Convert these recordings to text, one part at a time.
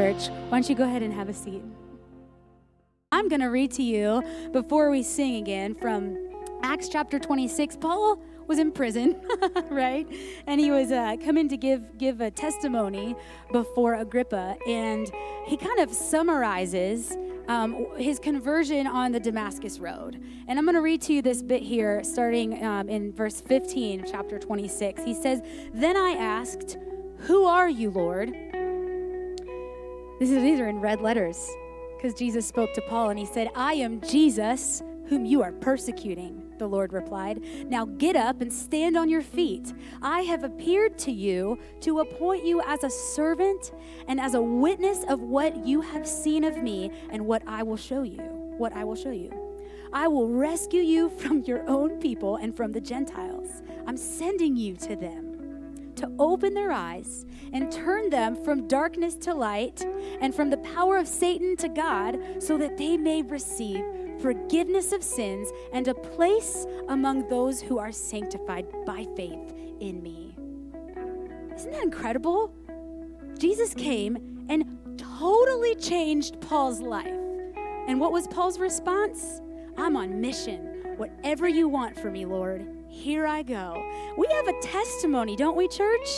church. Why don't you go ahead and have a seat? I'm going to read to you before we sing again from Acts chapter 26. Paul was in prison, right? And he was uh, coming to give give a testimony before Agrippa, and he kind of summarizes um, his conversion on the Damascus Road. And I'm going to read to you this bit here, starting um, in verse 15 of chapter 26. He says, "Then I asked, Who are you, Lord?" This is, these are in red letters because Jesus spoke to Paul and he said, I am Jesus whom you are persecuting. The Lord replied, Now get up and stand on your feet. I have appeared to you to appoint you as a servant and as a witness of what you have seen of me and what I will show you. What I will show you. I will rescue you from your own people and from the Gentiles. I'm sending you to them to open their eyes and turn them from darkness to light and from the power of Satan to God, so that they may receive forgiveness of sins and a place among those who are sanctified by faith in me. Isn't that incredible? Jesus came and totally changed Paul's life. And what was Paul's response? I'm on mission. Whatever you want for me, Lord, here I go. We have a testimony, don't we, church?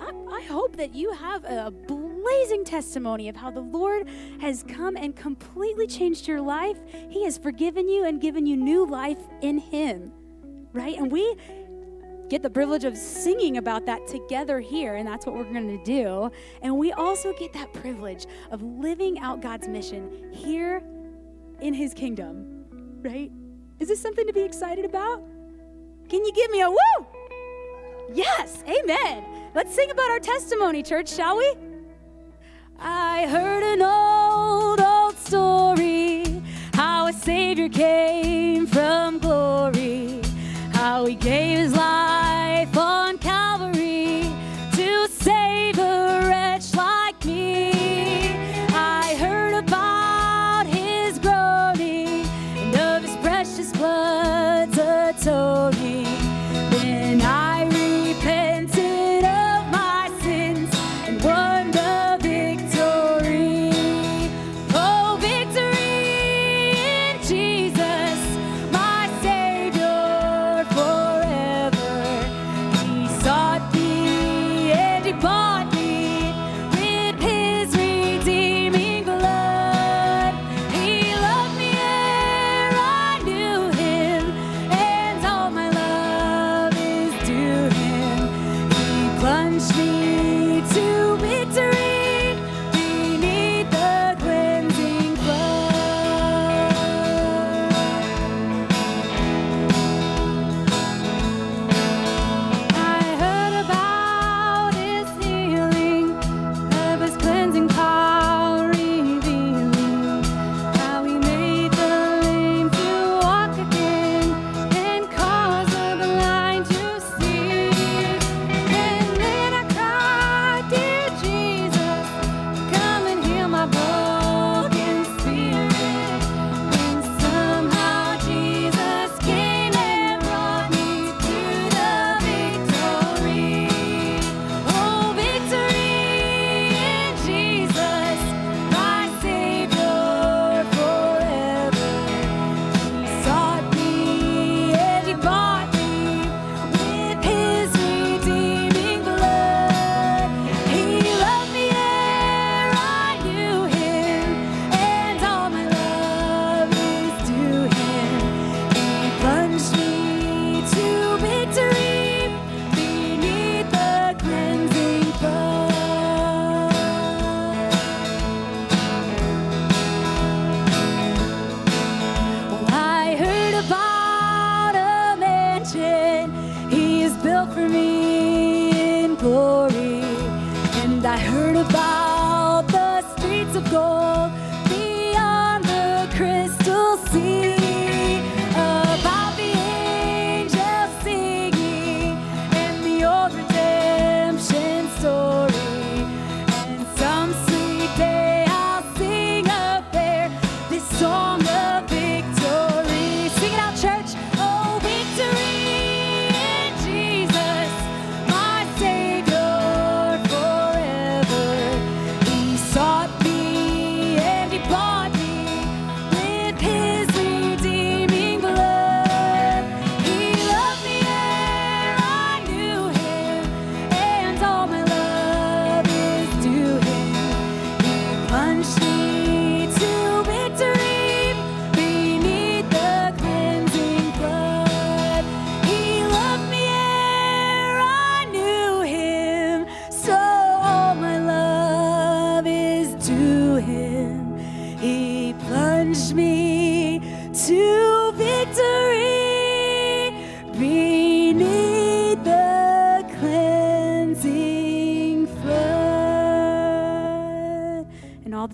I, I hope that you have a blazing testimony of how the Lord has come and completely changed your life. He has forgiven you and given you new life in Him, right? And we get the privilege of singing about that together here, and that's what we're going to do. And we also get that privilege of living out God's mission here in His kingdom, right? Is this something to be excited about? Can you give me a woo? Yes, amen. Let's sing about our testimony, church, shall we? I heard an old, old story how a Savior came from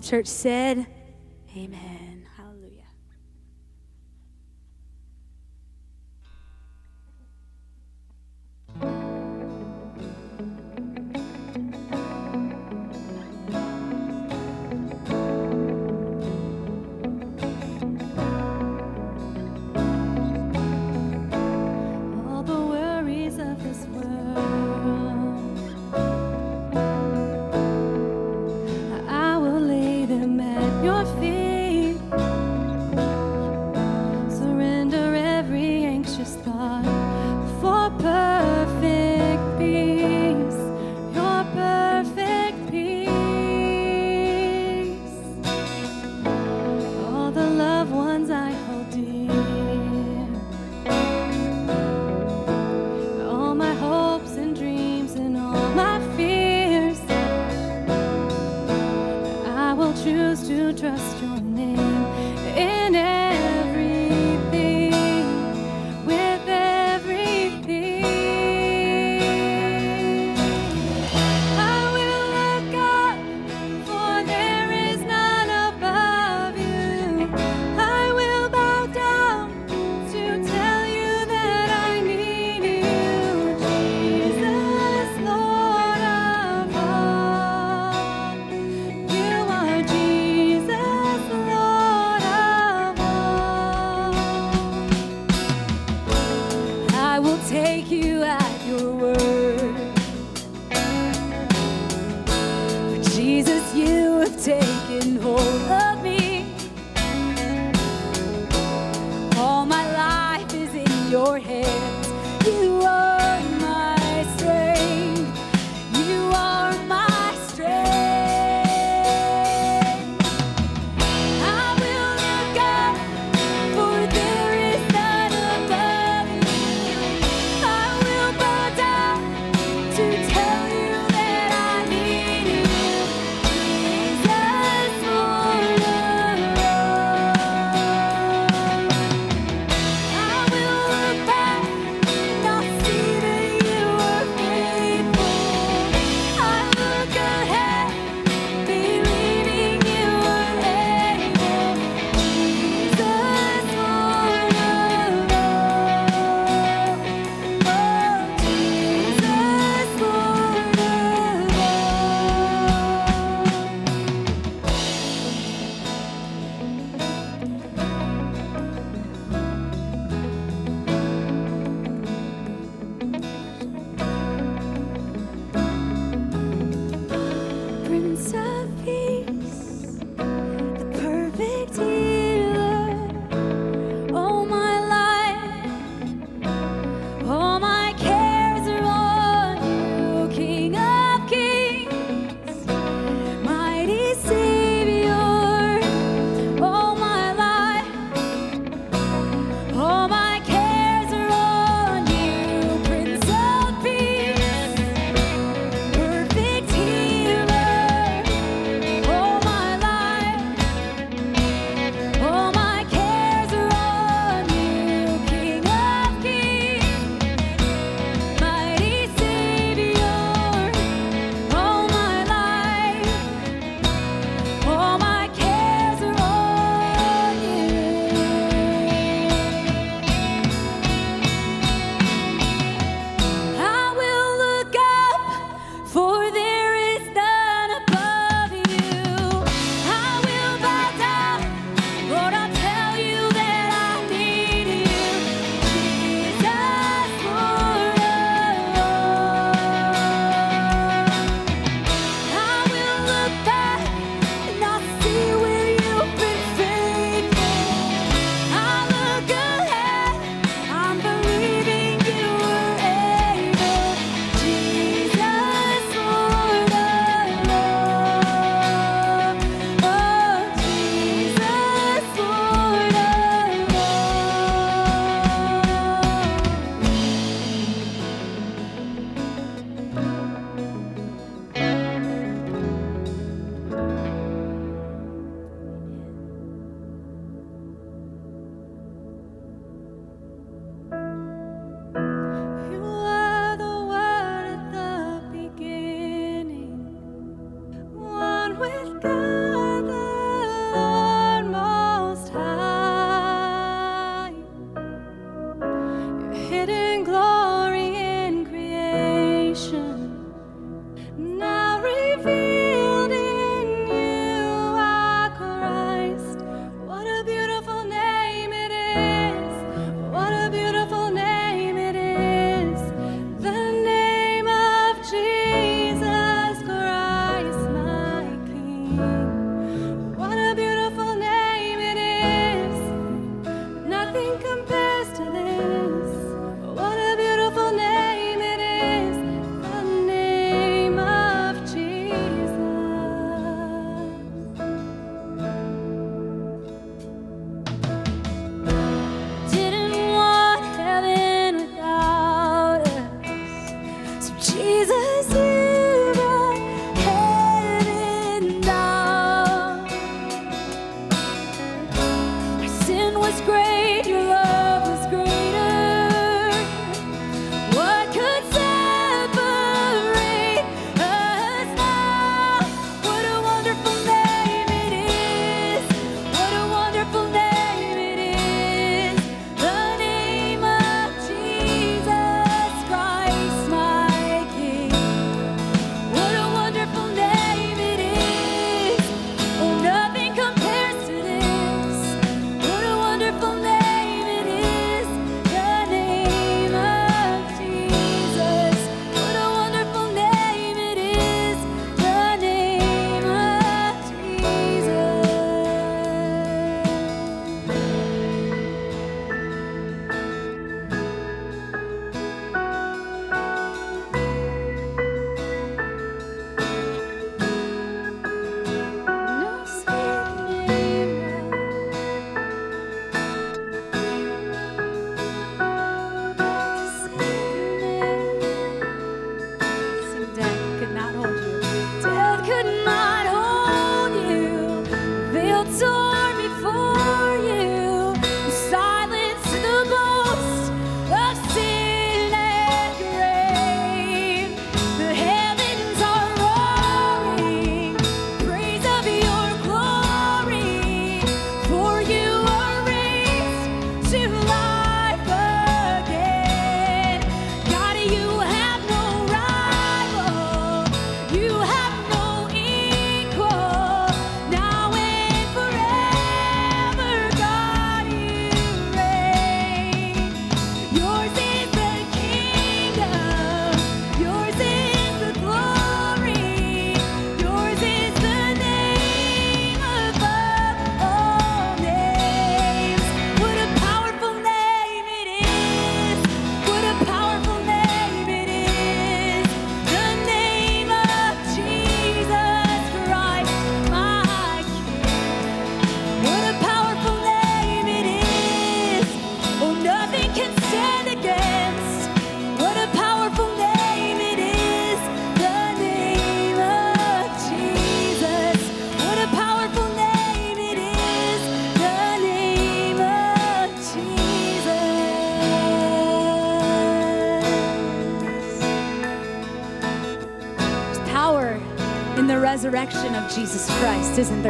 church said, Amen.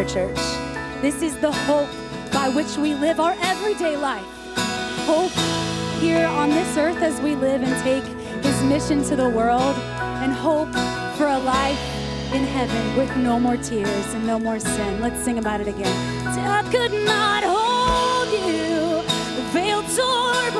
Church? This is the hope by which we live our everyday life. Hope here on this earth as we live and take his mission to the world, and hope for a life in heaven with no more tears and no more sin. Let's sing about it again. Death could not hold you, veil tore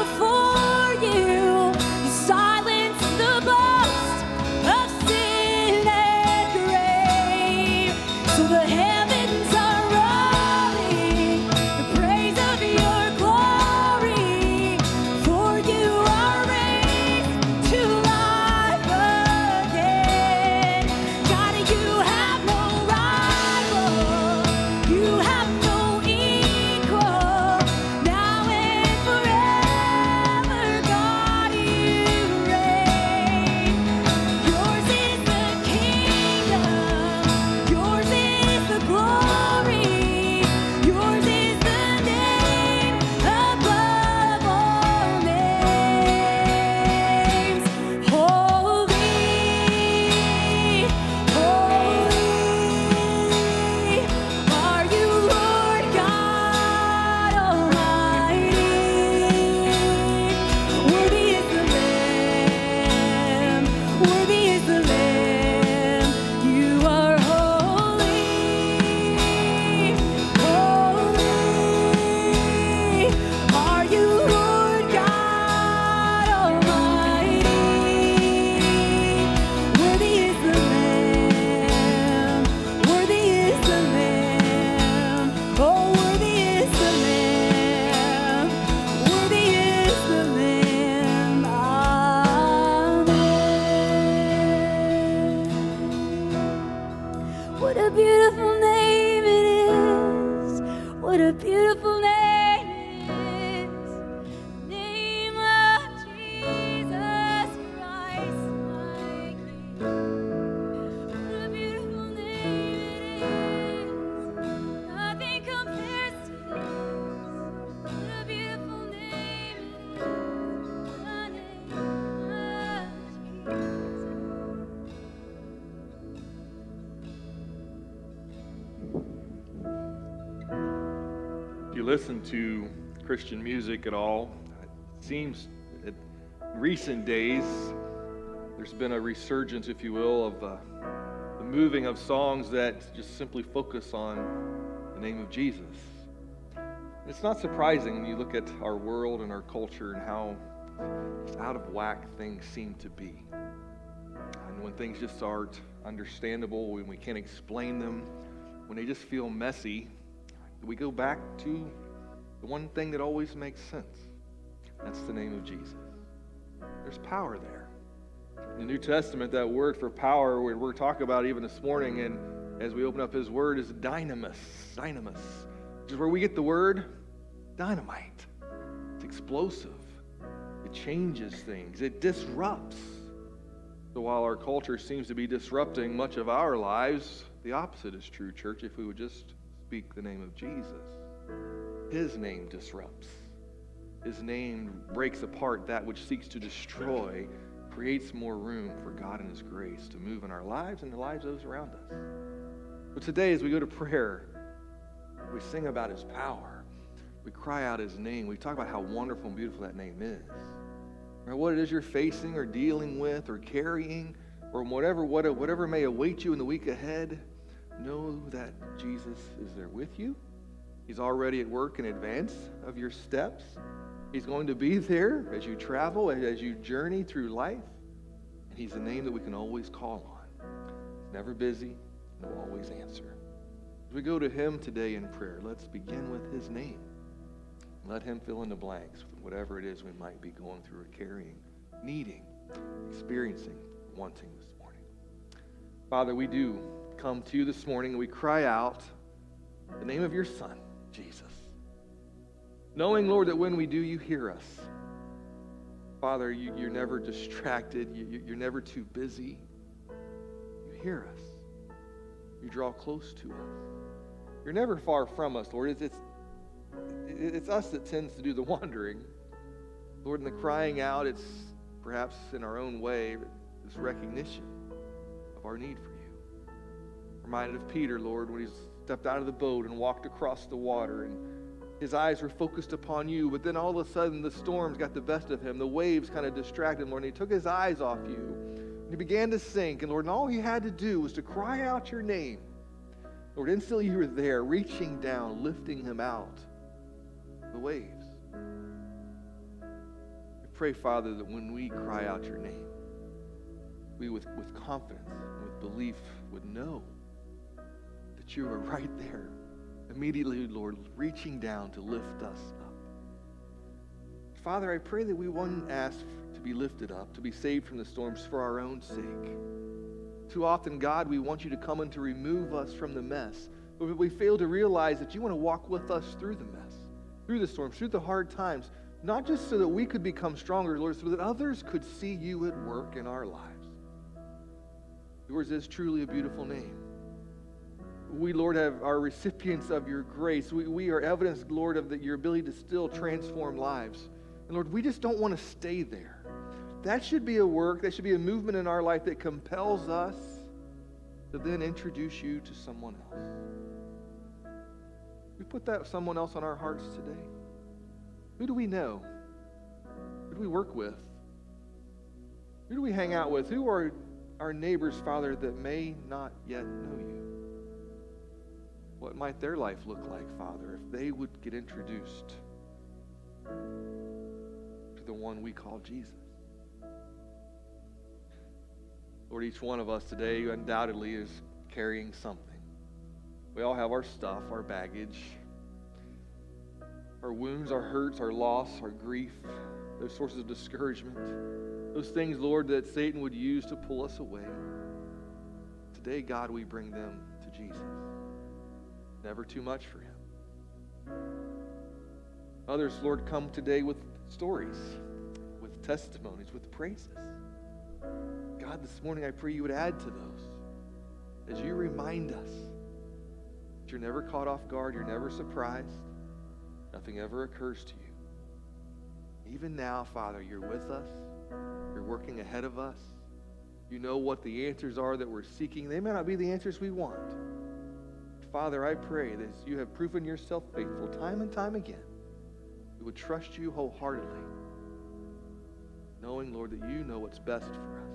What a beautiful name it is. What a beautiful listen to Christian music at all, it seems in recent days there's been a resurgence, if you will, of uh, the moving of songs that just simply focus on the name of Jesus. It's not surprising when you look at our world and our culture and how out of whack things seem to be. And when things just aren't understandable, when we can't explain them, when they just feel messy, we go back to the one thing that always makes sense. That's the name of Jesus. There's power there. In the New Testament, that word for power, we're, talking about even this morning, and as we open up His Word, is dynamis. Dynamis, which is where we get the word dynamite. It's explosive. It changes things. It disrupts. So while our culture seems to be disrupting much of our lives, the opposite is true, church. If we would just speak the name of Jesus, His name disrupts. His name breaks apart that which seeks to destroy, creates more room for God and His grace to move in our lives and the lives of those around us. But today, as we go to prayer, we sing about His power. We cry out His name. We talk about how wonderful and beautiful that name is. Right, what it is you're facing or dealing with or carrying or whatever, what- whatever may await you in the week ahead, know that Jesus is there with you. He's already at work in advance of your steps. He's going to be there as you travel, and as you journey through life. And He's a name that we can always call on. He's never busy and will always answer. As we go to Him today in prayer, let's begin with His name. Let Him fill in the blanks with whatever it is we might be going through or carrying, needing, experiencing, wanting this morning. Father, we do come to you this morning and we cry out the name of your Son, Jesus. Knowing, Lord, that when we do, you hear us. Father, you, you're never distracted, you, you- you're never too busy. You hear us, you draw close to us. You're never far from us, Lord. It's, it's, it's us that tends to do the wandering. Lord, in the crying out, it's perhaps in our own way, this recognition of our need for you. Reminded of Peter, Lord, when he stepped out of the boat and walked across the water and his eyes were focused upon you, but then all of a sudden the storms got the best of him. The waves kind of distracted him, Lord, and he took his eyes off you. And he began to sink, and Lord, and all he had to do was to cry out your name. Lord, instantly you were there, reaching down, lifting him out the waves. I pray, Father, that when we cry out your name, we with, with confidence, with belief, would know that you are right there immediately, Lord, reaching down to lift us up. Father, I pray that we won't ask to be lifted up, to be saved from the storms for our own sake. Too often, God, we want you to come and to remove us from the mess. But we fail to realize that you want to walk with us through the mess, through the storms, through the hard times, not just so that we could become stronger, Lord, so that others could see you at work in our lives. Yours is truly a beautiful name we, Lord, have, are recipients of your grace. We, we are evidence, Lord, of the, your ability to still transform lives. And Lord, we just don't want to stay there. That should be a work, that should be a movement in our life that compels us to then introduce you to someone else. We put that someone else on our hearts today. Who do we know? Who do we work with? Who do we hang out with? Who are our neighbors, Father, that may not yet know you? What might their life look like, Father, if they would get introduced to the one we call Jesus? Lord, each one of us today undoubtedly is carrying something. We all have our stuff, our baggage, our wounds, our hurts, our loss, our grief, those sources of discouragement, those things, Lord, that Satan would use to pull us away. Today, God, we bring them to Jesus never too much for him. Others, Lord, come today with stories, with testimonies, with praises. God, this morning I pray you would add to those as you remind us that you're never caught off guard, you're never surprised, nothing ever occurs to you. Even now, Father, you're with us, you're working ahead of us. You know what the answers are that we're seeking. They may not be the answers we want. Father, I pray that you have proven yourself faithful time and time again, we would trust you wholeheartedly, knowing, Lord, that you know what's best for us.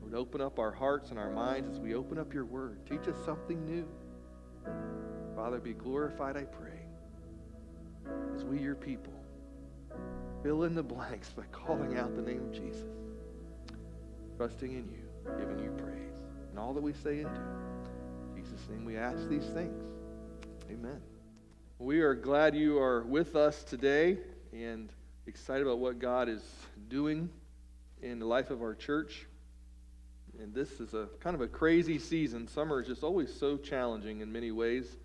Lord, open up our hearts and our minds as we open up your word. Teach us something new. Father, be glorified, I pray, as we, your people, fill in the blanks by calling out the name of Jesus, trusting in you, giving you praise, and all that we say and do. Name we ask these things. Amen. We are glad you are with us today and excited about what God is doing in the life of our church. And this is a kind of a crazy season. Summer is just always so challenging in many ways.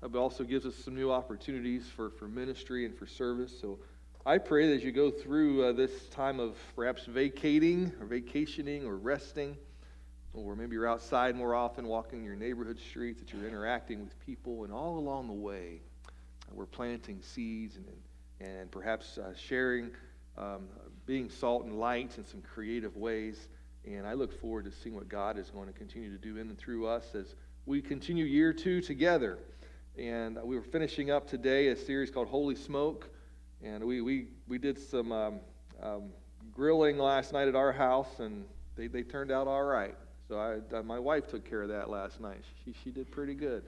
But also gives us some new opportunities for, for ministry and for service. So I pray that as you go through uh, this time of perhaps vacating or vacationing or resting, or maybe you're outside more often, walking your neighborhood streets, that you're interacting with people, and all along the way, uh, we're planting seeds and, and perhaps uh, sharing, um, being salt and light in some creative ways. And I look forward to seeing what God is going to continue to do in and through us as we continue year two together. And we were finishing up today a series called Holy Smoke. And we, we, we did some um, um, grilling last night at our house, and they, they turned out all right. So I, my wife took care of that last night. She, she did pretty good,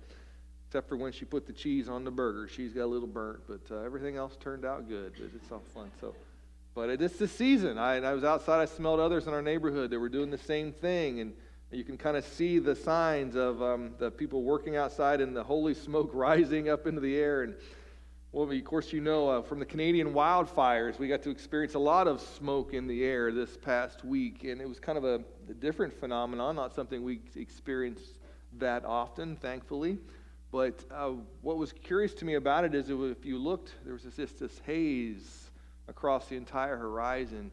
except for when she put the cheese on the burger. She's got a little burnt, but uh, everything else turned out good. It's all fun. So, but it, it's the season. I, I was outside. I smelled others in our neighborhood that were doing the same thing, and you can kind of see the signs of um, the people working outside and the holy smoke rising up into the air and well, of course, you know uh, from the Canadian wildfires, we got to experience a lot of smoke in the air this past week, and it was kind of a, a different phenomenon, not something we experience that often, thankfully. But uh, what was curious to me about it is if you looked, there was this, this haze across the entire horizon.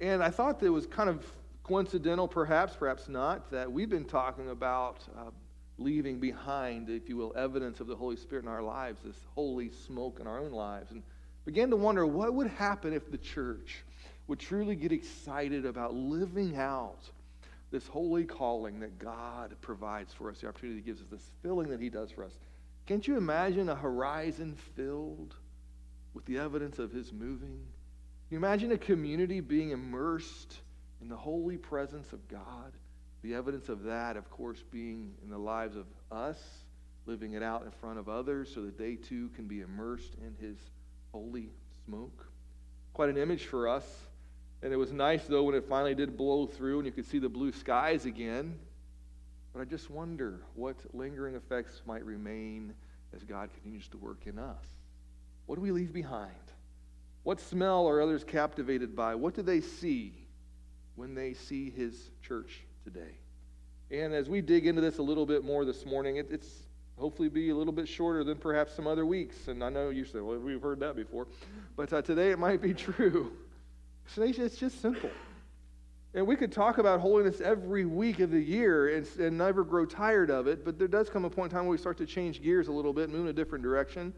And I thought that it was kind of coincidental, perhaps, perhaps not, that we've been talking about uh, leaving behind, if you will, evidence of the Holy Spirit in our lives, this holy smoke in our own lives, and began to wonder what would happen if the church would truly get excited about living out this holy calling that God provides for us, the opportunity He gives us, this filling that He does for us. Can't you imagine a horizon filled with the evidence of His moving? Can you imagine a community being immersed in the holy presence of God? The evidence of that, of course, being in the lives of us, living it out in front of others so that they too can be immersed in His holy smoke. Quite an image for us. And it was nice, though, when it finally did blow through and you could see the blue skies again. But I just wonder what lingering effects might remain as God continues to work in us. What do we leave behind? What smell are others captivated by? What do they see when they see His church today? And as we dig into this a little bit more this morning, it, it's hopefully be a little bit shorter than perhaps some other weeks. And I know you say, well, we've heard that before. But uh, today it might be true. Today it's just simple. And we could talk about holiness every week of the year and, and never grow tired of it, but there does come a point in time where we start to change gears a little bit, move in a different direction.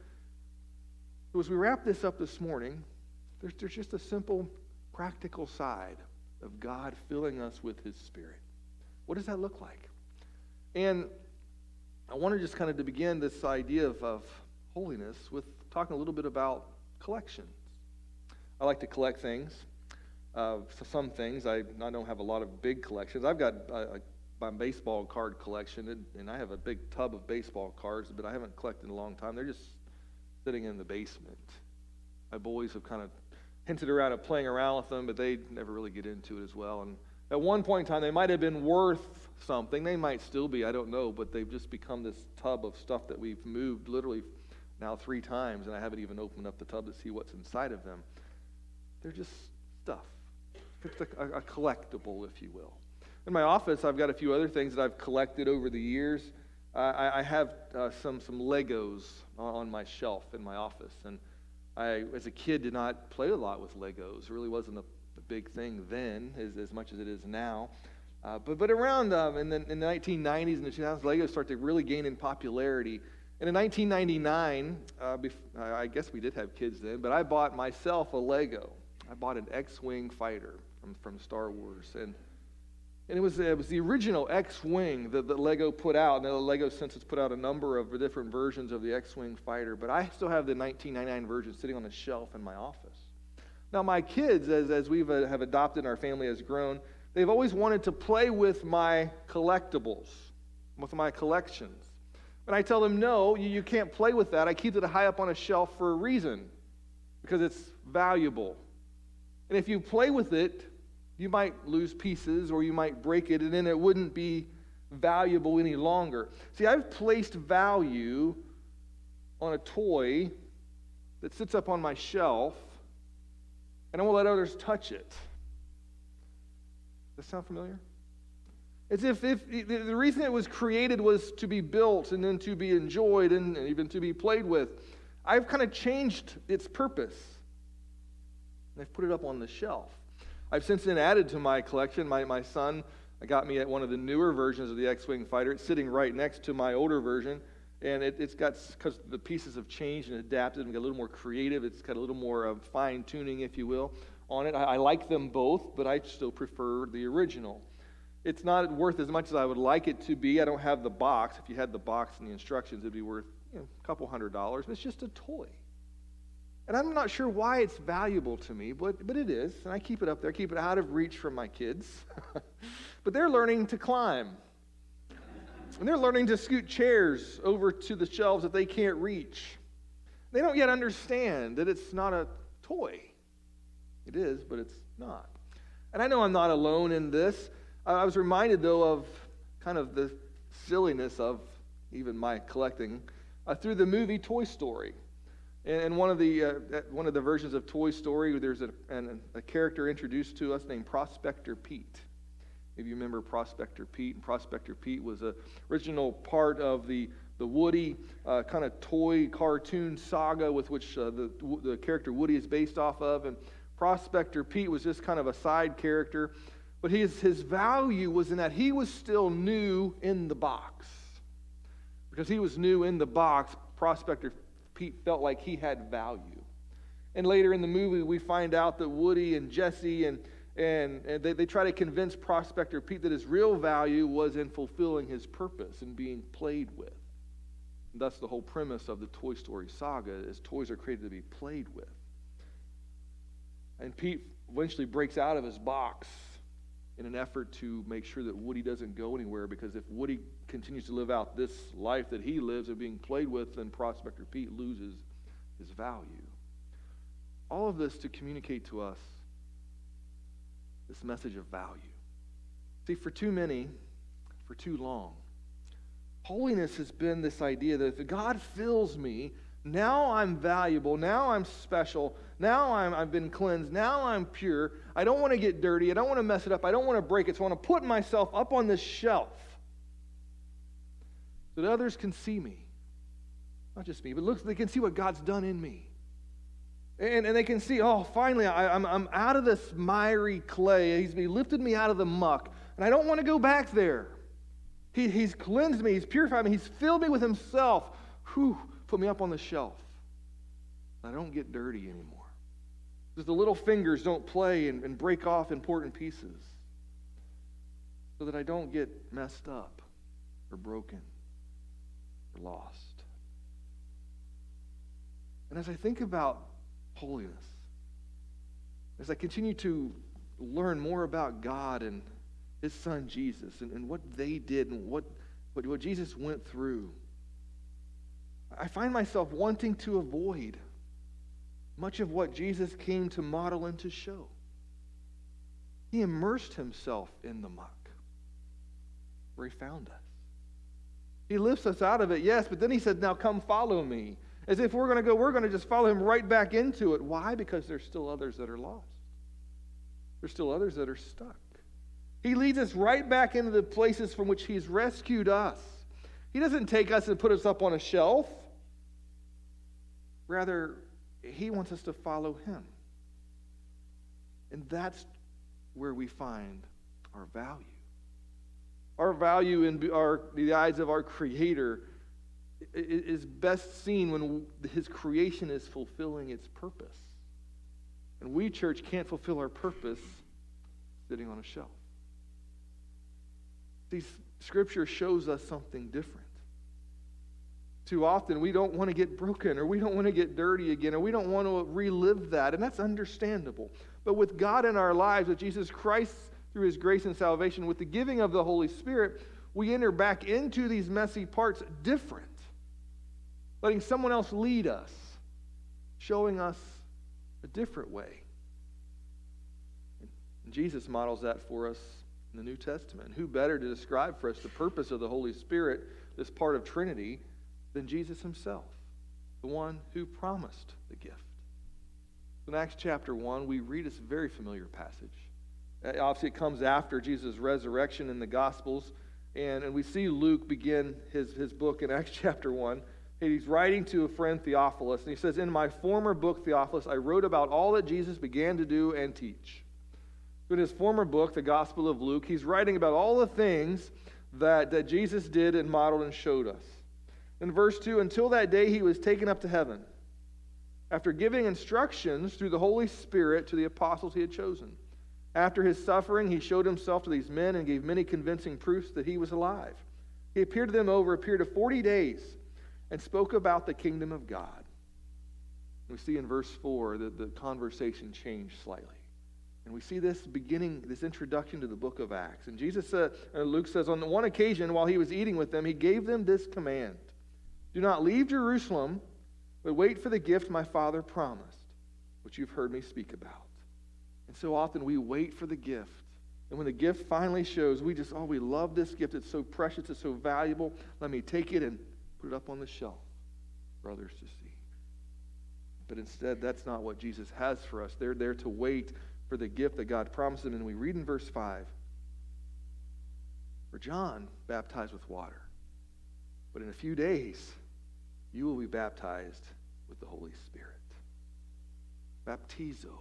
So as we wrap this up this morning, there's, there's just a simple, practical side of God filling us with His Spirit. What does that look like? And I wanted just kind of to begin this idea of, of holiness with talking a little bit about collections. I like to collect things. Uh, some things, I, I don't have a lot of big collections. I've got a, a, my baseball card collection, and, and I have a big tub of baseball cards, but I haven't collected in a long time. They're just sitting in the basement. My boys have kind of hinted around at playing around with them, but they never really get into it as well. And at one point in time, they might have been worth something. They might still be, I don't know, but they've just become this tub of stuff that we've moved literally now three times, and I haven't even opened up the tub to see what's inside of them. They're just stuff. It's a, a, collectible, if you will. In my office, I've got a few other things that I've collected over the years. I, I, have uh, some, some Legos on my shelf in my office, and I, as a kid, did not play a lot with Legos. It really wasn't a big thing then, as, as much as it is now. Uh, but, but around um, in, the, in the 1990s and the 2000s, Legos started to really gain in popularity. And in 1999, uh, bef- I guess we did have kids then, but I bought myself a Lego. I bought an X-wing fighter from, from Star Wars, and and it was it was the original X-wing that, that Lego put out. Now Lego since it's put out a number of different versions of the X-wing fighter, but I still have the 1999 version sitting on a shelf in my office. Now my kids, as as we've uh, have adopted, our family has grown They've always wanted to play with my collectibles, with my collections. And I tell them, no, you, you can't play with that. I keep it high up on a shelf for a reason, because it's valuable. And if you play with it, you might lose pieces or you might break it, and then it wouldn't be valuable any longer. See, I've placed value on a toy that sits up on my shelf, and I won't let others touch it. Does that sound familiar? As if, if the reason it was created was to be built and then to be enjoyed and even to be played with. I've kind of changed its purpose. And I've put it up on the shelf. I've since then added to my collection. My, my son got me at one of the newer versions of the X Wing fighter. It's sitting right next to my older version. And it, has got, because the pieces have changed and adapted and got a little more creative, it's got a little more uh, fine tuning, if you will on it. I, I like them both, but I still prefer the original. It's not worth as much as I would like it to be. I don't have the box. If you had the box and the instructions, it'd be worth you know, a couple hundred dollars. But it's just a toy. And I'm not sure why it's valuable to me, but, but it is. And I keep it up there, keep it out of reach from my kids. but they're learning to climb. And they're learning to scoot chairs over to the shelves that they can't reach. They don't yet understand that it's not a toy. It is, but it's not. And I know I'm not alone in this. I was reminded, though, of kind of the silliness of even my collecting uh, through the movie Toy Story. And one of the, uh, one of the versions of Toy Story, there's a, an, a character introduced to us named Prospector Pete. If you remember Prospector Pete, and Prospector Pete was an original part of the, the Woody uh, kind of toy cartoon saga with which uh, the, the character Woody is based off of. And Prospector Pete was just kind of a side character, but his, his value was in that he was still new in the box. Because he was new in the box, Prospector Pete felt like he had value. And later in the movie, we find out that Woody and Jesse and, And, and they, they try to convince Prospector Pete that his real value was in fulfilling his purpose and being played with. And that's the whole premise of the Toy Story saga is toys are created to be played with. And Pete eventually breaks out of his box in an effort to make sure that Woody doesn't go anywhere because if Woody continues to live out this life that he lives of being played with, then Prospector Pete loses his value. All of this to communicate to us this message of value. See, for too many, for too long, holiness has been this idea that if God fills me, now I'm valuable. Now I'm special. Now I'm, I've been cleansed. Now I'm pure. I don't want to get dirty. I don't want to mess it up. I don't want to break it. So I want to put myself up on this shelf so that others can see me. Not just me, but look, they can see what God's done in me. And, and they can see, oh, finally, I, am I'm, I'm out of this miry clay. He's he lifted me out of the muck, and I don't want to go back there. He, he's cleansed me, He's purified me, He's filled me with Himself. Whew, put me up on the shelf. I don't get dirty anymore. Because the little fingers don't play and, and break off important pieces. So that I don't get messed up or broken or lost. And as I think about holiness, as I continue to learn more about God and his son Jesus and, and what they did and what, what, what Jesus went through, I find myself wanting to avoid much of what Jesus came to model and to show. He immersed himself in the muck where he found us. He lifts us out of it, yes, but then he said, Now come follow me. As if we're going to go, we're going to just follow him right back into it. Why? Because there's still others that are lost, there's still others that are stuck. He leads us right back into the places from which he's rescued us. He doesn't take us and put us up on a shelf. Rather, he wants us to follow him. And that's where we find our value. Our value in our, the eyes of our Creator is best seen when his creation is fulfilling its purpose. And we, church, can't fulfill our purpose sitting on a shelf. See, Scripture shows us something different. Too often, we don't want to get broken or we don't want to get dirty again or we don't want to relive that, and that's understandable. But with God in our lives, with Jesus Christ through his grace and salvation, with the giving of the Holy Spirit, we enter back into these messy parts different letting someone else lead us, showing us a different way. And Jesus models that for us in the New Testament. Who better to describe for us the purpose of the Holy Spirit, this part of Trinity, than Jesus himself, the one who promised the gift? In Acts chapter 1, we read this very familiar passage. Uh, obviously, it comes after Jesus' resurrection in the Gospels. And, and we see Luke begin his, his book in Acts chapter 1 he's writing to a friend, Theophilus, and he says, In my former book, Theophilus, I wrote about all that Jesus began to do and teach. In his former book, the Gospel of Luke, he's writing about all the things that, that Jesus did and modeled and showed us. In verse 2, until that day he was taken up to heaven, after giving instructions through the Holy Spirit to the apostles he had chosen. After his suffering, he showed himself to these men and gave many convincing proofs that he was alive. He appeared to them over a period of 40 days and spoke about the kingdom of God. We see in verse 4 that the conversation changed slightly. And we see this beginning, this introduction to the book of Acts. And Jesus uh, Luke says, on one occasion while he was eating with them, he gave them this command Do not leave Jerusalem, but wait for the gift my Father promised, which you've heard me speak about. And so often we wait for the gift. And when the gift finally shows, we just, oh, we love this gift. It's so precious, it's so valuable. Let me take it and put it up on the shelf for others to see. But instead, that's not what Jesus has for us. They're there to wait for the gift that God promised them. And we read in verse 5 For John baptized with water, but in a few days you will be baptized with the Holy Spirit. Baptizo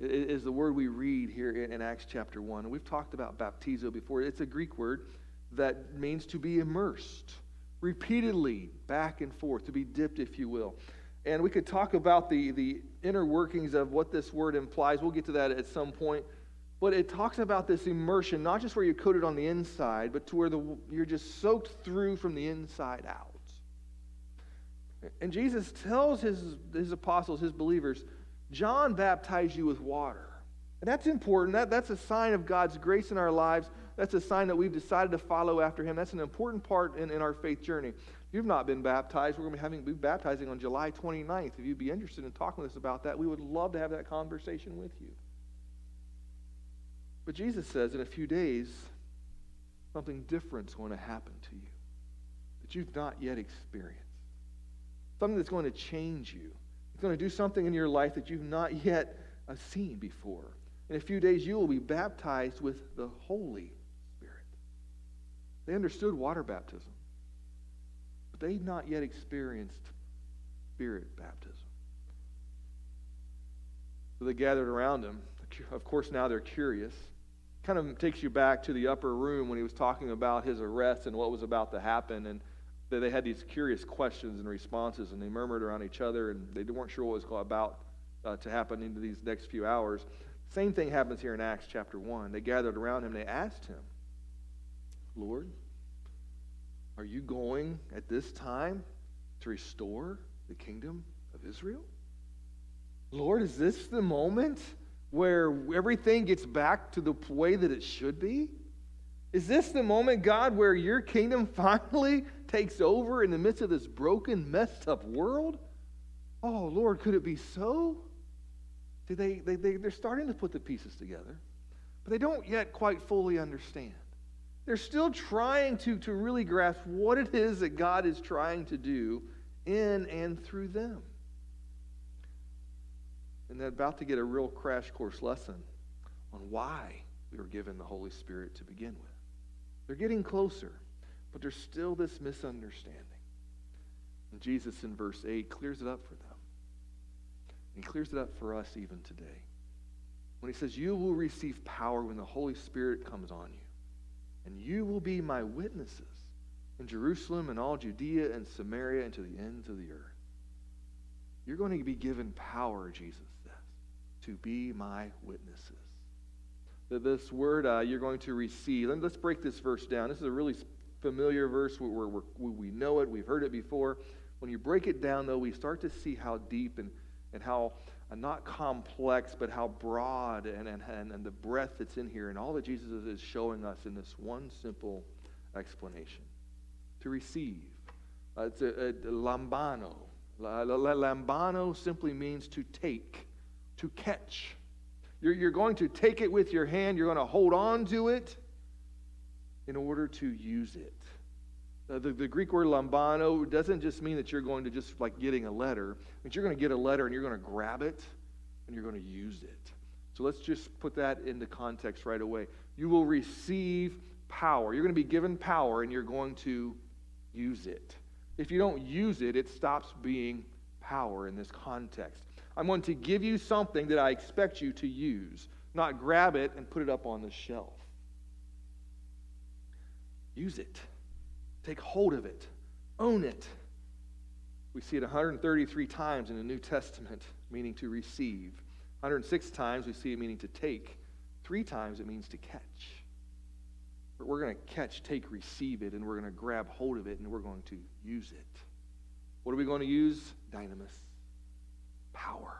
is the word we read here in Acts chapter 1. And we've talked about baptizo before. It's a Greek word that means to be immersed repeatedly back and forth, to be dipped, if you will. And we could talk about the, the inner workings of what this word implies. We'll get to that at some point. But it talks about this immersion, not just where you're coated on the inside, but to where the, you're just soaked through from the inside out. And Jesus tells his, his apostles, his believers, John baptized you with water. And that's important. That, that's a sign of God's grace in our lives. That's a sign that we've decided to follow after him. That's an important part in, in our faith journey. If you've not been baptized, we're going to be having be baptizing on July 29th. If you'd be interested in talking with us about that, we would love to have that conversation with you. But Jesus says in a few days, something different's going to happen to you that you've not yet experienced. Something that's going to change you. It's going to do something in your life that you've not yet uh, seen before. In a few days, you will be baptized with the Holy. They understood water baptism, but they'd not yet experienced spirit baptism. So they gathered around him. Of course, now they're curious. Kind of takes you back to the upper room when he was talking about his arrest and what was about to happen. And they had these curious questions and responses, and they murmured around each other, and they weren't sure what was about uh, to happen into these next few hours. Same thing happens here in Acts chapter 1. They gathered around him, they asked him, Lord, are you going at this time to restore the kingdom of Israel? Lord, is this the moment where everything gets back to the way that it should be? Is this the moment, God, where your kingdom finally takes over in the midst of this broken, messed up world? Oh, Lord, could it be so? They, they, they, they're starting to put the pieces together, but they don't yet quite fully understand. They're still trying to, to really grasp what it is that God is trying to do in and through them. And they're about to get a real crash course lesson on why we were given the Holy Spirit to begin with. They're getting closer, but there's still this misunderstanding. And Jesus in verse 8 clears it up for them. He clears it up for us even today. When he says, You will receive power when the Holy Spirit comes on you, and you will be my witnesses in Jerusalem and all Judea and Samaria and to the ends of the earth. You're going to be given power, Jesus says, to be my witnesses That this word uh, you're going to receive. Let's break this verse down. This is a really familiar verse where, we know it, we've heard it before. When you break it down, though, we start to see how deep and, and how not complex, but how broad and, and, and, and the breadth that's in here and all that Jesus is showing us in this one simple explanation. To receive. Uh, it's a, a, lambano. Lambano simply means to take, to catch. You're, you're going to take it with your hand, you're going to hold on to it in order to use it. Uh, the, the Greek word lambano doesn't just mean that you're going to just like getting a letter. Means you're going to get a letter and you're going to grab it and you're going to use it. So let's just put that into context right away. You will receive power. You're going to be given power and you're going to use it. If you don't use it, it stops being power in this context. I'm going to give you something that I expect you to use, not grab it and put it up on the shelf. Use it. Take hold of it. Own it. We see it 133 times in the New Testament, meaning to receive. 106 times we see it meaning to take. Three times it means to catch. But We're going to catch, take, receive it, and we're going to grab hold of it, and we're going to use it. What are we going to use? Dynamis power,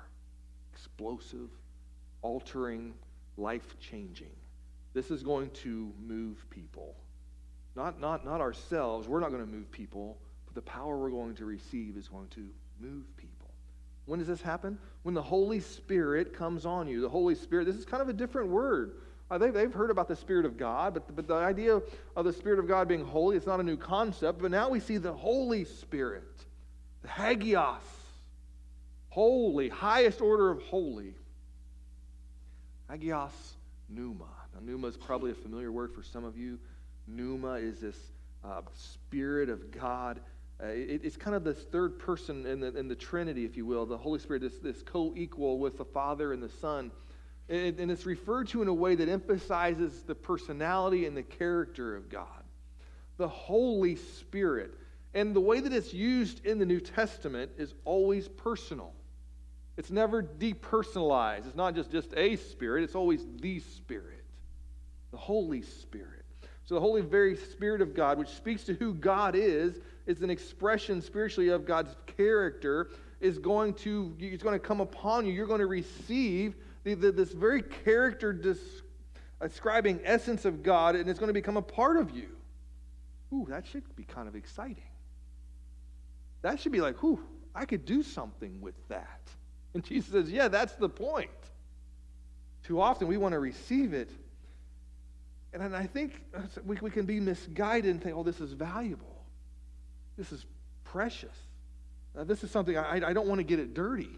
explosive, altering, life changing. This is going to move people. Not, not, not ourselves. We're not going to move people, but the power we're going to receive is going to move people. When does this happen? When the Holy Spirit comes on you. The Holy Spirit, this is kind of a different word. Uh, they've, heard about the Spirit of God, but, but the idea of the Spirit of God being holy, it's not a new concept. But now we see the Holy Spirit, the Hagios, holy, highest order of holy. Hagios pneuma. Now, pneuma is probably a familiar word for some of you. Pneuma is this uh, Spirit of God. Uh, it, it's kind of this third person in the, in the Trinity, if you will, the Holy Spirit, this, this co equal with the Father and the Son. And, and it's referred to in a way that emphasizes the personality and the character of God. The Holy Spirit. And the way that it's used in the New Testament is always personal. It's never depersonalized. It's not just, just a spirit, it's always the Spirit, the Holy Spirit. So the Holy, very Spirit of God, which speaks to who God is, is an expression spiritually of God's character, is going to, it's going to come upon you. You're going to receive the, the, this very character describing essence of God, and it's going to become a part of you. Ooh, that should be kind of exciting. That should be like, ooh, I could do something with that. And Jesus says, yeah, that's the point. Too often we want to receive it. And I think we, we can be misguided and think, oh, this is valuable. This is precious. Uh, this is something I, I don't want to get it dirty.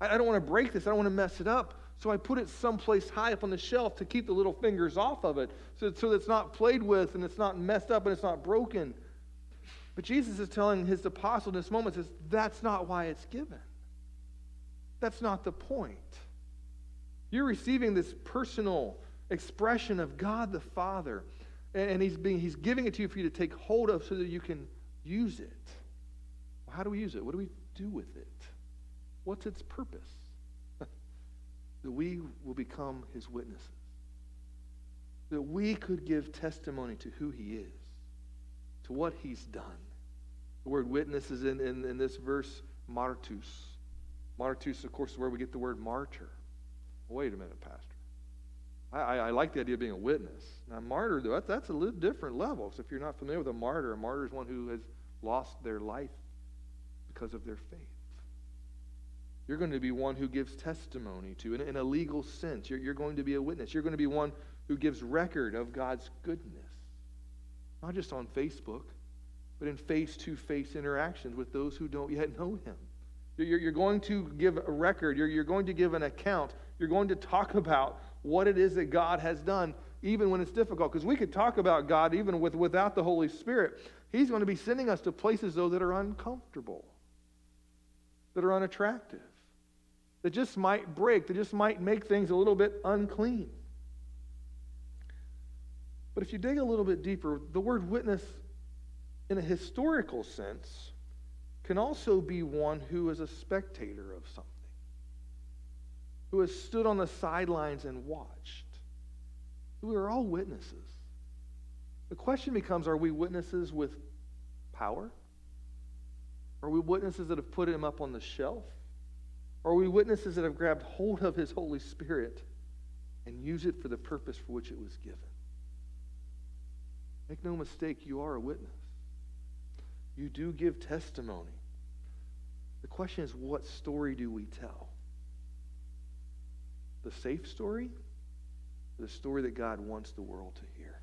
I, I don't want to break this. I don't want to mess it up. So I put it someplace high up on the shelf to keep the little fingers off of it so, so it's not played with and it's not messed up and it's not broken. But Jesus is telling his apostle in this moment, says, that's not why it's given. That's not the point. You're receiving this personal expression of God the Father, and he's, being, he's giving it to you for you to take hold of so that you can use it. Well, how do we use it? What do we do with it? What's its purpose? that we will become his witnesses. That we could give testimony to who he is, to what he's done. The word witness is in, in, in this verse, martus. Martus, of course, is where we get the word martyr. Wait a minute, Pastor. I, I, like the idea of being a witness. Now, martyr, though, that's, that's a little different level. So if you're not familiar with a martyr, a martyr is one who has lost their life because of their faith. You're going to be one who gives testimony to, in, in a legal sense. You're, you're going to be a witness. You're going to be one who gives record of God's goodness, not just on Facebook, but in face to face interactions with those who don't yet know Him. You're, you're going to give a record, you're, you're going to give an account, you're going to talk about what it is that God has done, even when it's difficult. Because we could talk about God even with, without the Holy Spirit. He's going to be sending us to places, though, that are uncomfortable, that are unattractive that just might break, that just might make things a little bit unclean. But if you dig a little bit deeper, the word witness, in a historical sense, can also be one who is a spectator of something, who has stood on the sidelines and watched. We are all witnesses. The question becomes are we witnesses with power? Are we witnesses that have put him up on the shelf? Are we witnesses that have grabbed hold of His Holy Spirit and use it for the purpose for which it was given? Make no mistake, you are a witness. You do give testimony. The question is, what story do we tell? The safe story? the story that God wants the world to hear?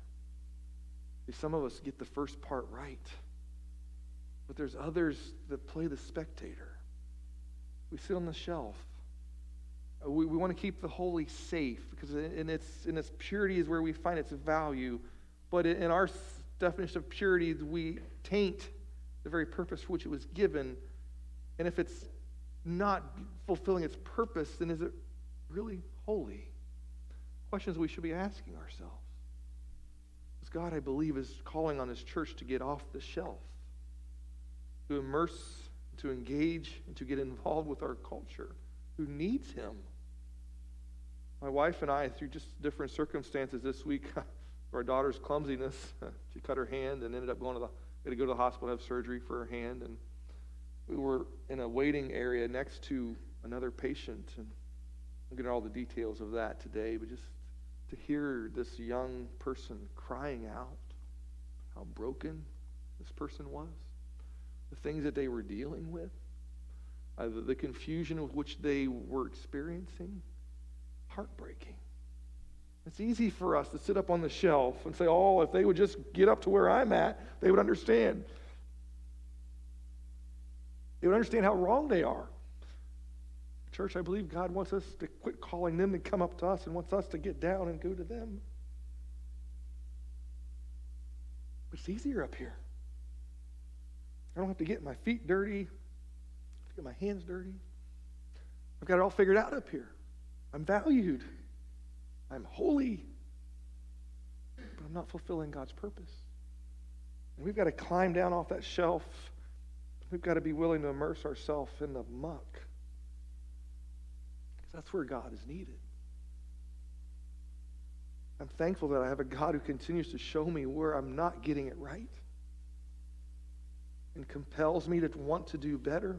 See, some of us get the first part right, but there's others that play the spectator. We sit on the shelf. Uh, we, we want to keep the holy safe because in its, in its purity is where we find its value. But in our definition of purity, we taint the very purpose for which it was given. And if it's not fulfilling its purpose, then is it really holy? Questions we should be asking ourselves. Because God, I believe, is calling on His church to get off the shelf, to immerse to engage and to get involved with our culture who needs him. My wife and I, through just different circumstances this week, our daughter's clumsiness, she cut her hand and ended up going to the, had to go to the hospital have surgery for her hand. And we were in a waiting area next to another patient. And I'm getting all the details of that today, but just to hear this young person crying out how broken this person was the things that they were dealing with, uh, the, the confusion with which they were experiencing. Heartbreaking. It's easy for us to sit up on the shelf and say, oh, if they would just get up to where I'm at, they would understand. They would understand how wrong they are. Church, I believe God wants us to quit calling them to come up to us and wants us to get down and go to them. It's easier up here. I don't have to get my feet dirty, get my hands dirty. I've got it all figured out up here. I'm valued. I'm holy. But I'm not fulfilling God's purpose. And we've got to climb down off that shelf. We've got to be willing to immerse ourselves in the muck That's where God is needed. I'm thankful that I have a God who continues to show me where I'm not getting it right and compels me to want to do better.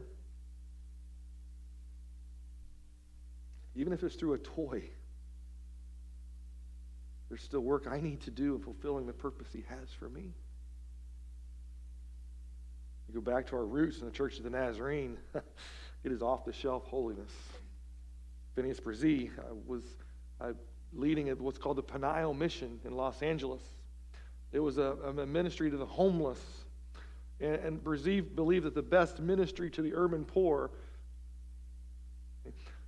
Even if it's through a toy, there's still work I need to do in fulfilling the purpose He has for me. You go back to our roots in the Church of the Nazarene, it is off the shelf holiness. Phineas Bresee uh, was leading what's called the Peniel Mission in Los Angeles. It was a, a ministry to the homeless. And, and Bresee believed that the best ministry to the urban poor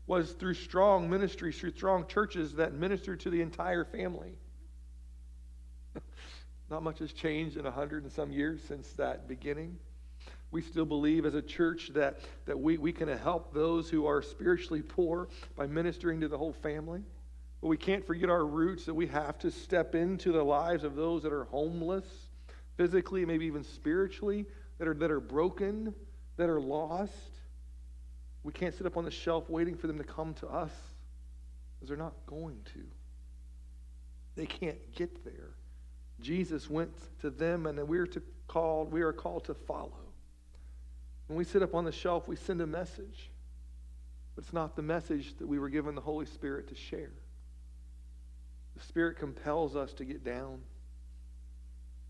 was through strong ministries, through strong churches that ministered to the entire family. Not much has changed in a hundred and some years since that beginning. We still believe as a church that, that we, we can help those who are spiritually poor by ministering to the whole family. But we can't forget our roots that we have to step into the lives of those that are homeless, physically, maybe even spiritually, that are, that are broken, that are lost. We can't sit up on the shelf waiting for them to come to us because they're not going to. They can't get there. Jesus went to them, and we're to called, we are called to follow. When we sit up on the shelf, we send a message. But it's not the message that we were given the Holy Spirit to share. The Spirit compels us to get down,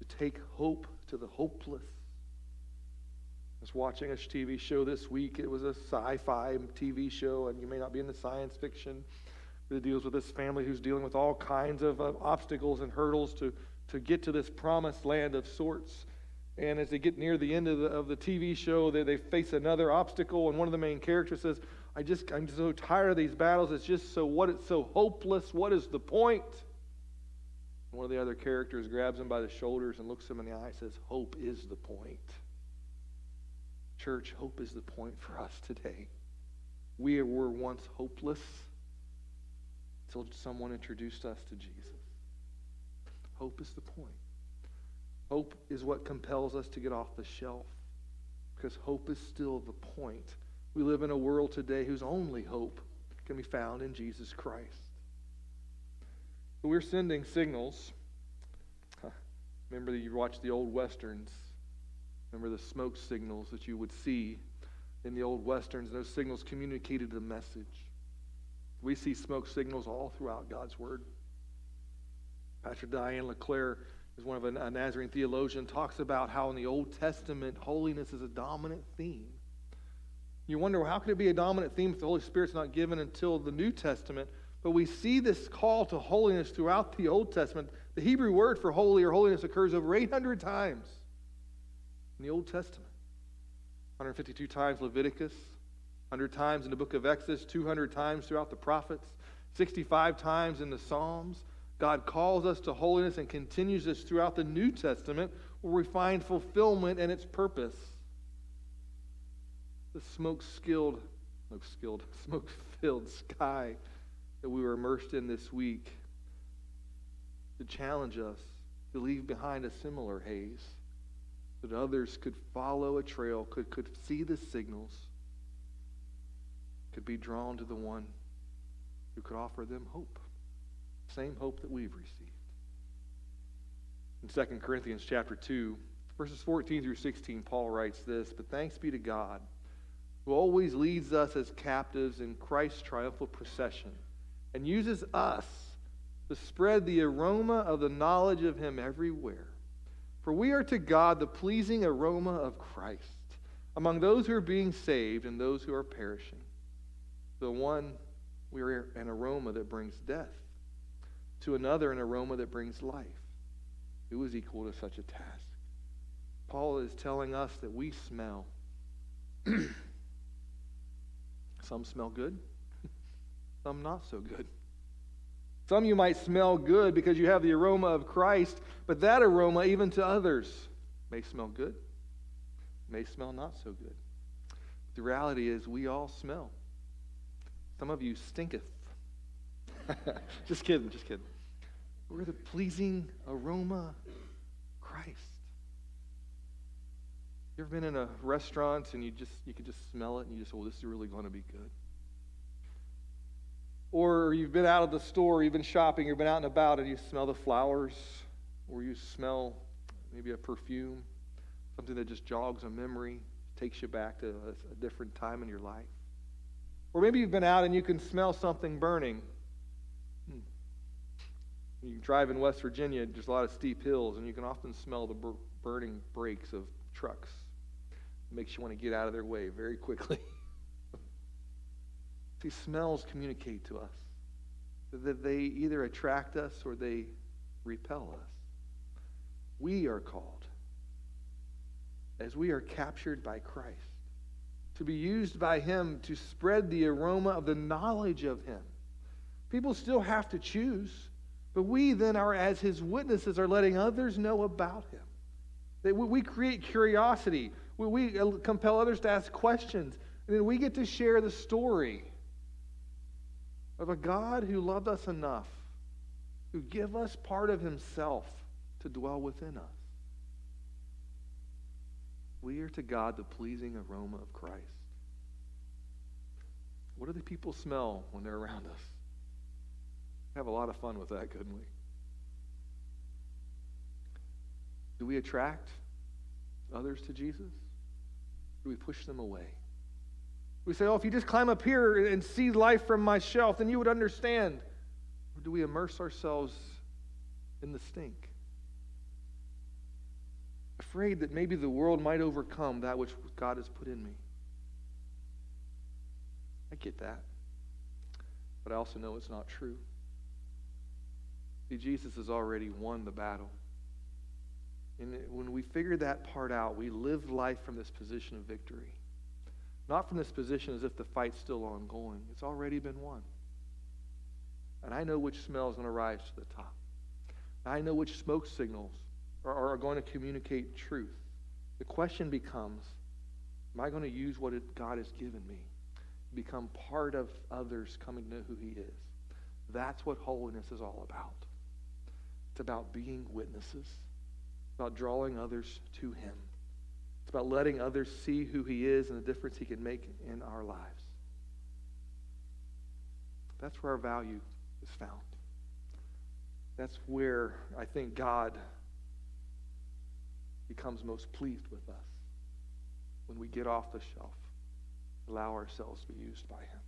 to take hope to the hopeless. I was watching a TV show this week. It was a sci fi TV show, and you may not be into science fiction, but it deals with this family who's dealing with all kinds of uh, obstacles and hurdles to, to get to this promised land of sorts. And as they get near the end of the, of the TV show, they, they face another obstacle, and one of the main characters says, I just, I'm so tired of these battles. It's just so, what, it's so hopeless. What is the point? One of the other characters grabs him by the shoulders and looks him in the eye and says, Hope is the point. Church, hope is the point for us today. We were once hopeless until someone introduced us to Jesus. Hope is the point. Hope is what compels us to get off the shelf because hope is still the point. We live in a world today whose only hope can be found in Jesus Christ. But we're sending signals. Remember that you watched the old westerns. Remember the smoke signals that you would see in the old westerns. Those signals communicated a message. We see smoke signals all throughout God's Word. Pastor Diane Leclerc is one of a, a Nazarene theologian, talks about how in the Old Testament holiness is a dominant theme. You wonder, well, how could it be a dominant theme if the Holy Spirit's not given until the New Testament? But we see this call to holiness throughout the Old Testament. The Hebrew word for holy or holiness occurs over 800 times in the Old Testament. 152 times Leviticus, 100 times in the book of Exodus, 200 times throughout the prophets, 65 times in the Psalms. God calls us to holiness and continues this throughout the New Testament where we find fulfillment and its purpose. The smoke skilled, smoke skilled, smoke filled sky that we were immersed in this week to challenge us to leave behind a similar haze that others could follow a trail, could, could see the signals, could be drawn to the one who could offer them hope. Same hope that we've received. In 2 Corinthians chapter 2, verses 14 through 16, Paul writes this But thanks be to God, who always leads us as captives in Christ's triumphal procession, and uses us to spread the aroma of the knowledge of Him everywhere. For we are to God the pleasing aroma of Christ among those who are being saved and those who are perishing. The one, we are an aroma that brings death to another an aroma that brings life. Who is equal to such a task? Paul is telling us that we smell. some smell good, some not so good. Some you might smell good because you have the aroma of Christ, but that aroma, even to others, may smell good, may smell not so good. The reality is, we all smell. Some of you stinketh. just kidding, just kidding. We're the pleasing aroma Christ. You ever been in a restaurant and you just you could just smell it and you just, oh, this is really going to be good. Or you've been out of the store, you've been shopping, you've been out and about, and you smell the flowers, or you smell maybe a perfume, something that just jogs a memory, takes you back to a, a different time in your life. Or maybe you've been out and you can smell something burning. You drive in West Virginia, there's a lot of steep hills, and you can often smell the bur- burning brakes of trucks. It makes you want to get out of their way very quickly. See, smells communicate to us that they either attract us or they repel us. We are called, as we are captured by Christ, to be used by Him to spread the aroma of the knowledge of Him. People still have to choose, but we then are, as His witnesses, are letting others know about Him. We create curiosity, we uh, compel others to ask questions, and then we get to share the story of a God who loved us enough who give us part of himself to dwell within us. We are to God the pleasing aroma of Christ. What do the people smell when they're around us? Have a lot of fun with that, couldn't we? Do we attract others to Jesus? Do we push them away? We say, oh, if you just climb up here and see life from my shelf, then you would understand. Or do we immerse ourselves in the stink? Afraid that maybe the world might overcome that which God has put in me. I get that. But I also know it's not true. See, Jesus has already won the battle. And when we figure that part out, we live life from this position of victory. Not from this position as if the fight's still ongoing. It's already been won. And I know which smell is going to rise to the top. I know which smoke signals are, are going to communicate truth. The question becomes Am I going to use what God has given me? To become part of others coming to know who He is. That's what holiness is all about. It's about being witnesses, it's about drawing others to Him. It's about letting others see who He is and the difference He can make in our lives. That's where our value is found. That's where I think God becomes most pleased with us when we get off the shelf, allow ourselves to be used by Him.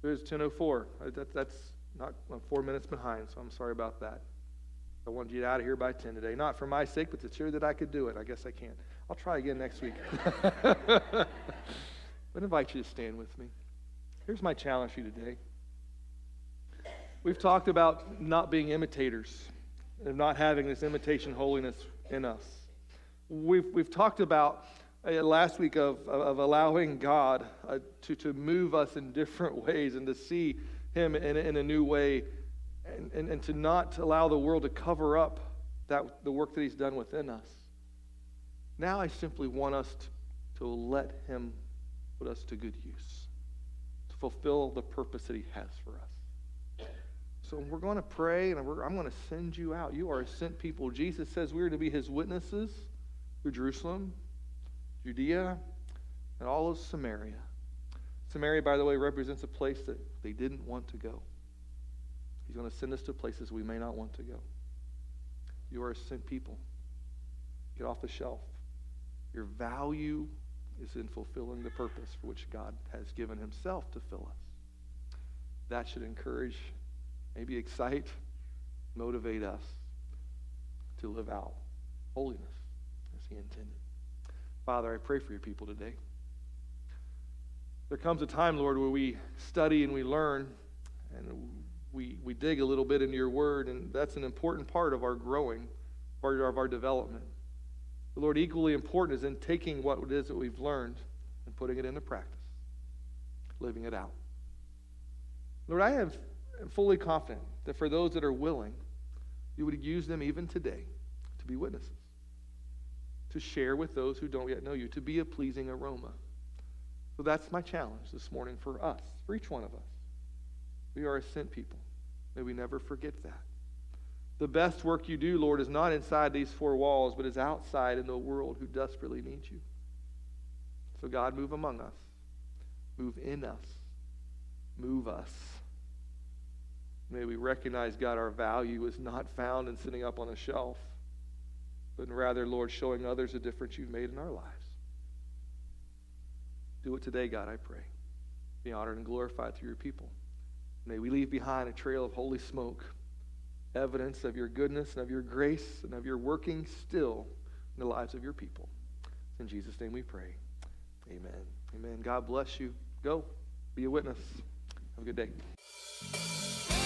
There's 10:04. Uh, that, that's not I'm four minutes behind, so I'm sorry about that. I wanted you to get out of here by 10 today. Not for my sake, but to sure that I could do it. I guess I can't. I'll try again next week. but I invite you to stand with me. Here's my challenge for you today. We've talked about not being imitators, of not having this imitation holiness in us. We've, we've talked about uh, last week of, of allowing God uh, to, to move us in different ways and to see Him in, in a new way and, and, and to not allow the world to cover up that, the work that He's done within us. Now I simply want us to, to let Him put us to good use, to fulfill the purpose that He has for us. So we're going to pray, and I'm going to send you out. You are a sent people. Jesus says we are to be His witnesses through Jerusalem, Judea, and all of Samaria. Samaria, by the way, represents a place that they didn't want to go. He's going to send us to places we may not want to go. You are a sent people. Get off the shelf. Your value is in fulfilling the purpose for which God has given himself to fill us. That should encourage, maybe excite, motivate us to live out holiness as he intended. Father, I pray for your people today. There comes a time, Lord, where we study and we learn and we, we dig a little bit into your word, and that's an important part of our growing, part of our development. The Lord, equally important is in taking what it is that we've learned and putting it into practice, living it out. Lord, I am fully confident that for those that are willing, you would use them even today to be witnesses, to share with those who don't yet know you, to be a pleasing aroma. So that's my challenge this morning for us, for each one of us. We are a sent people. May we never forget that. The best work you do, Lord, is not inside these four walls, but is outside in the world who desperately needs you. So, God, move among us, move in us, move us. May we recognize, God, our value is not found in sitting up on a shelf, but rather, Lord, showing others the difference you've made in our lives. Do it today, God, I pray. Be honored and glorified through your people. May we leave behind a trail of holy smoke, evidence of your goodness and of your grace and of your working still in the lives of your people. In Jesus' name we pray. Amen. Amen. God bless you. Go. Be a witness. Have a good day.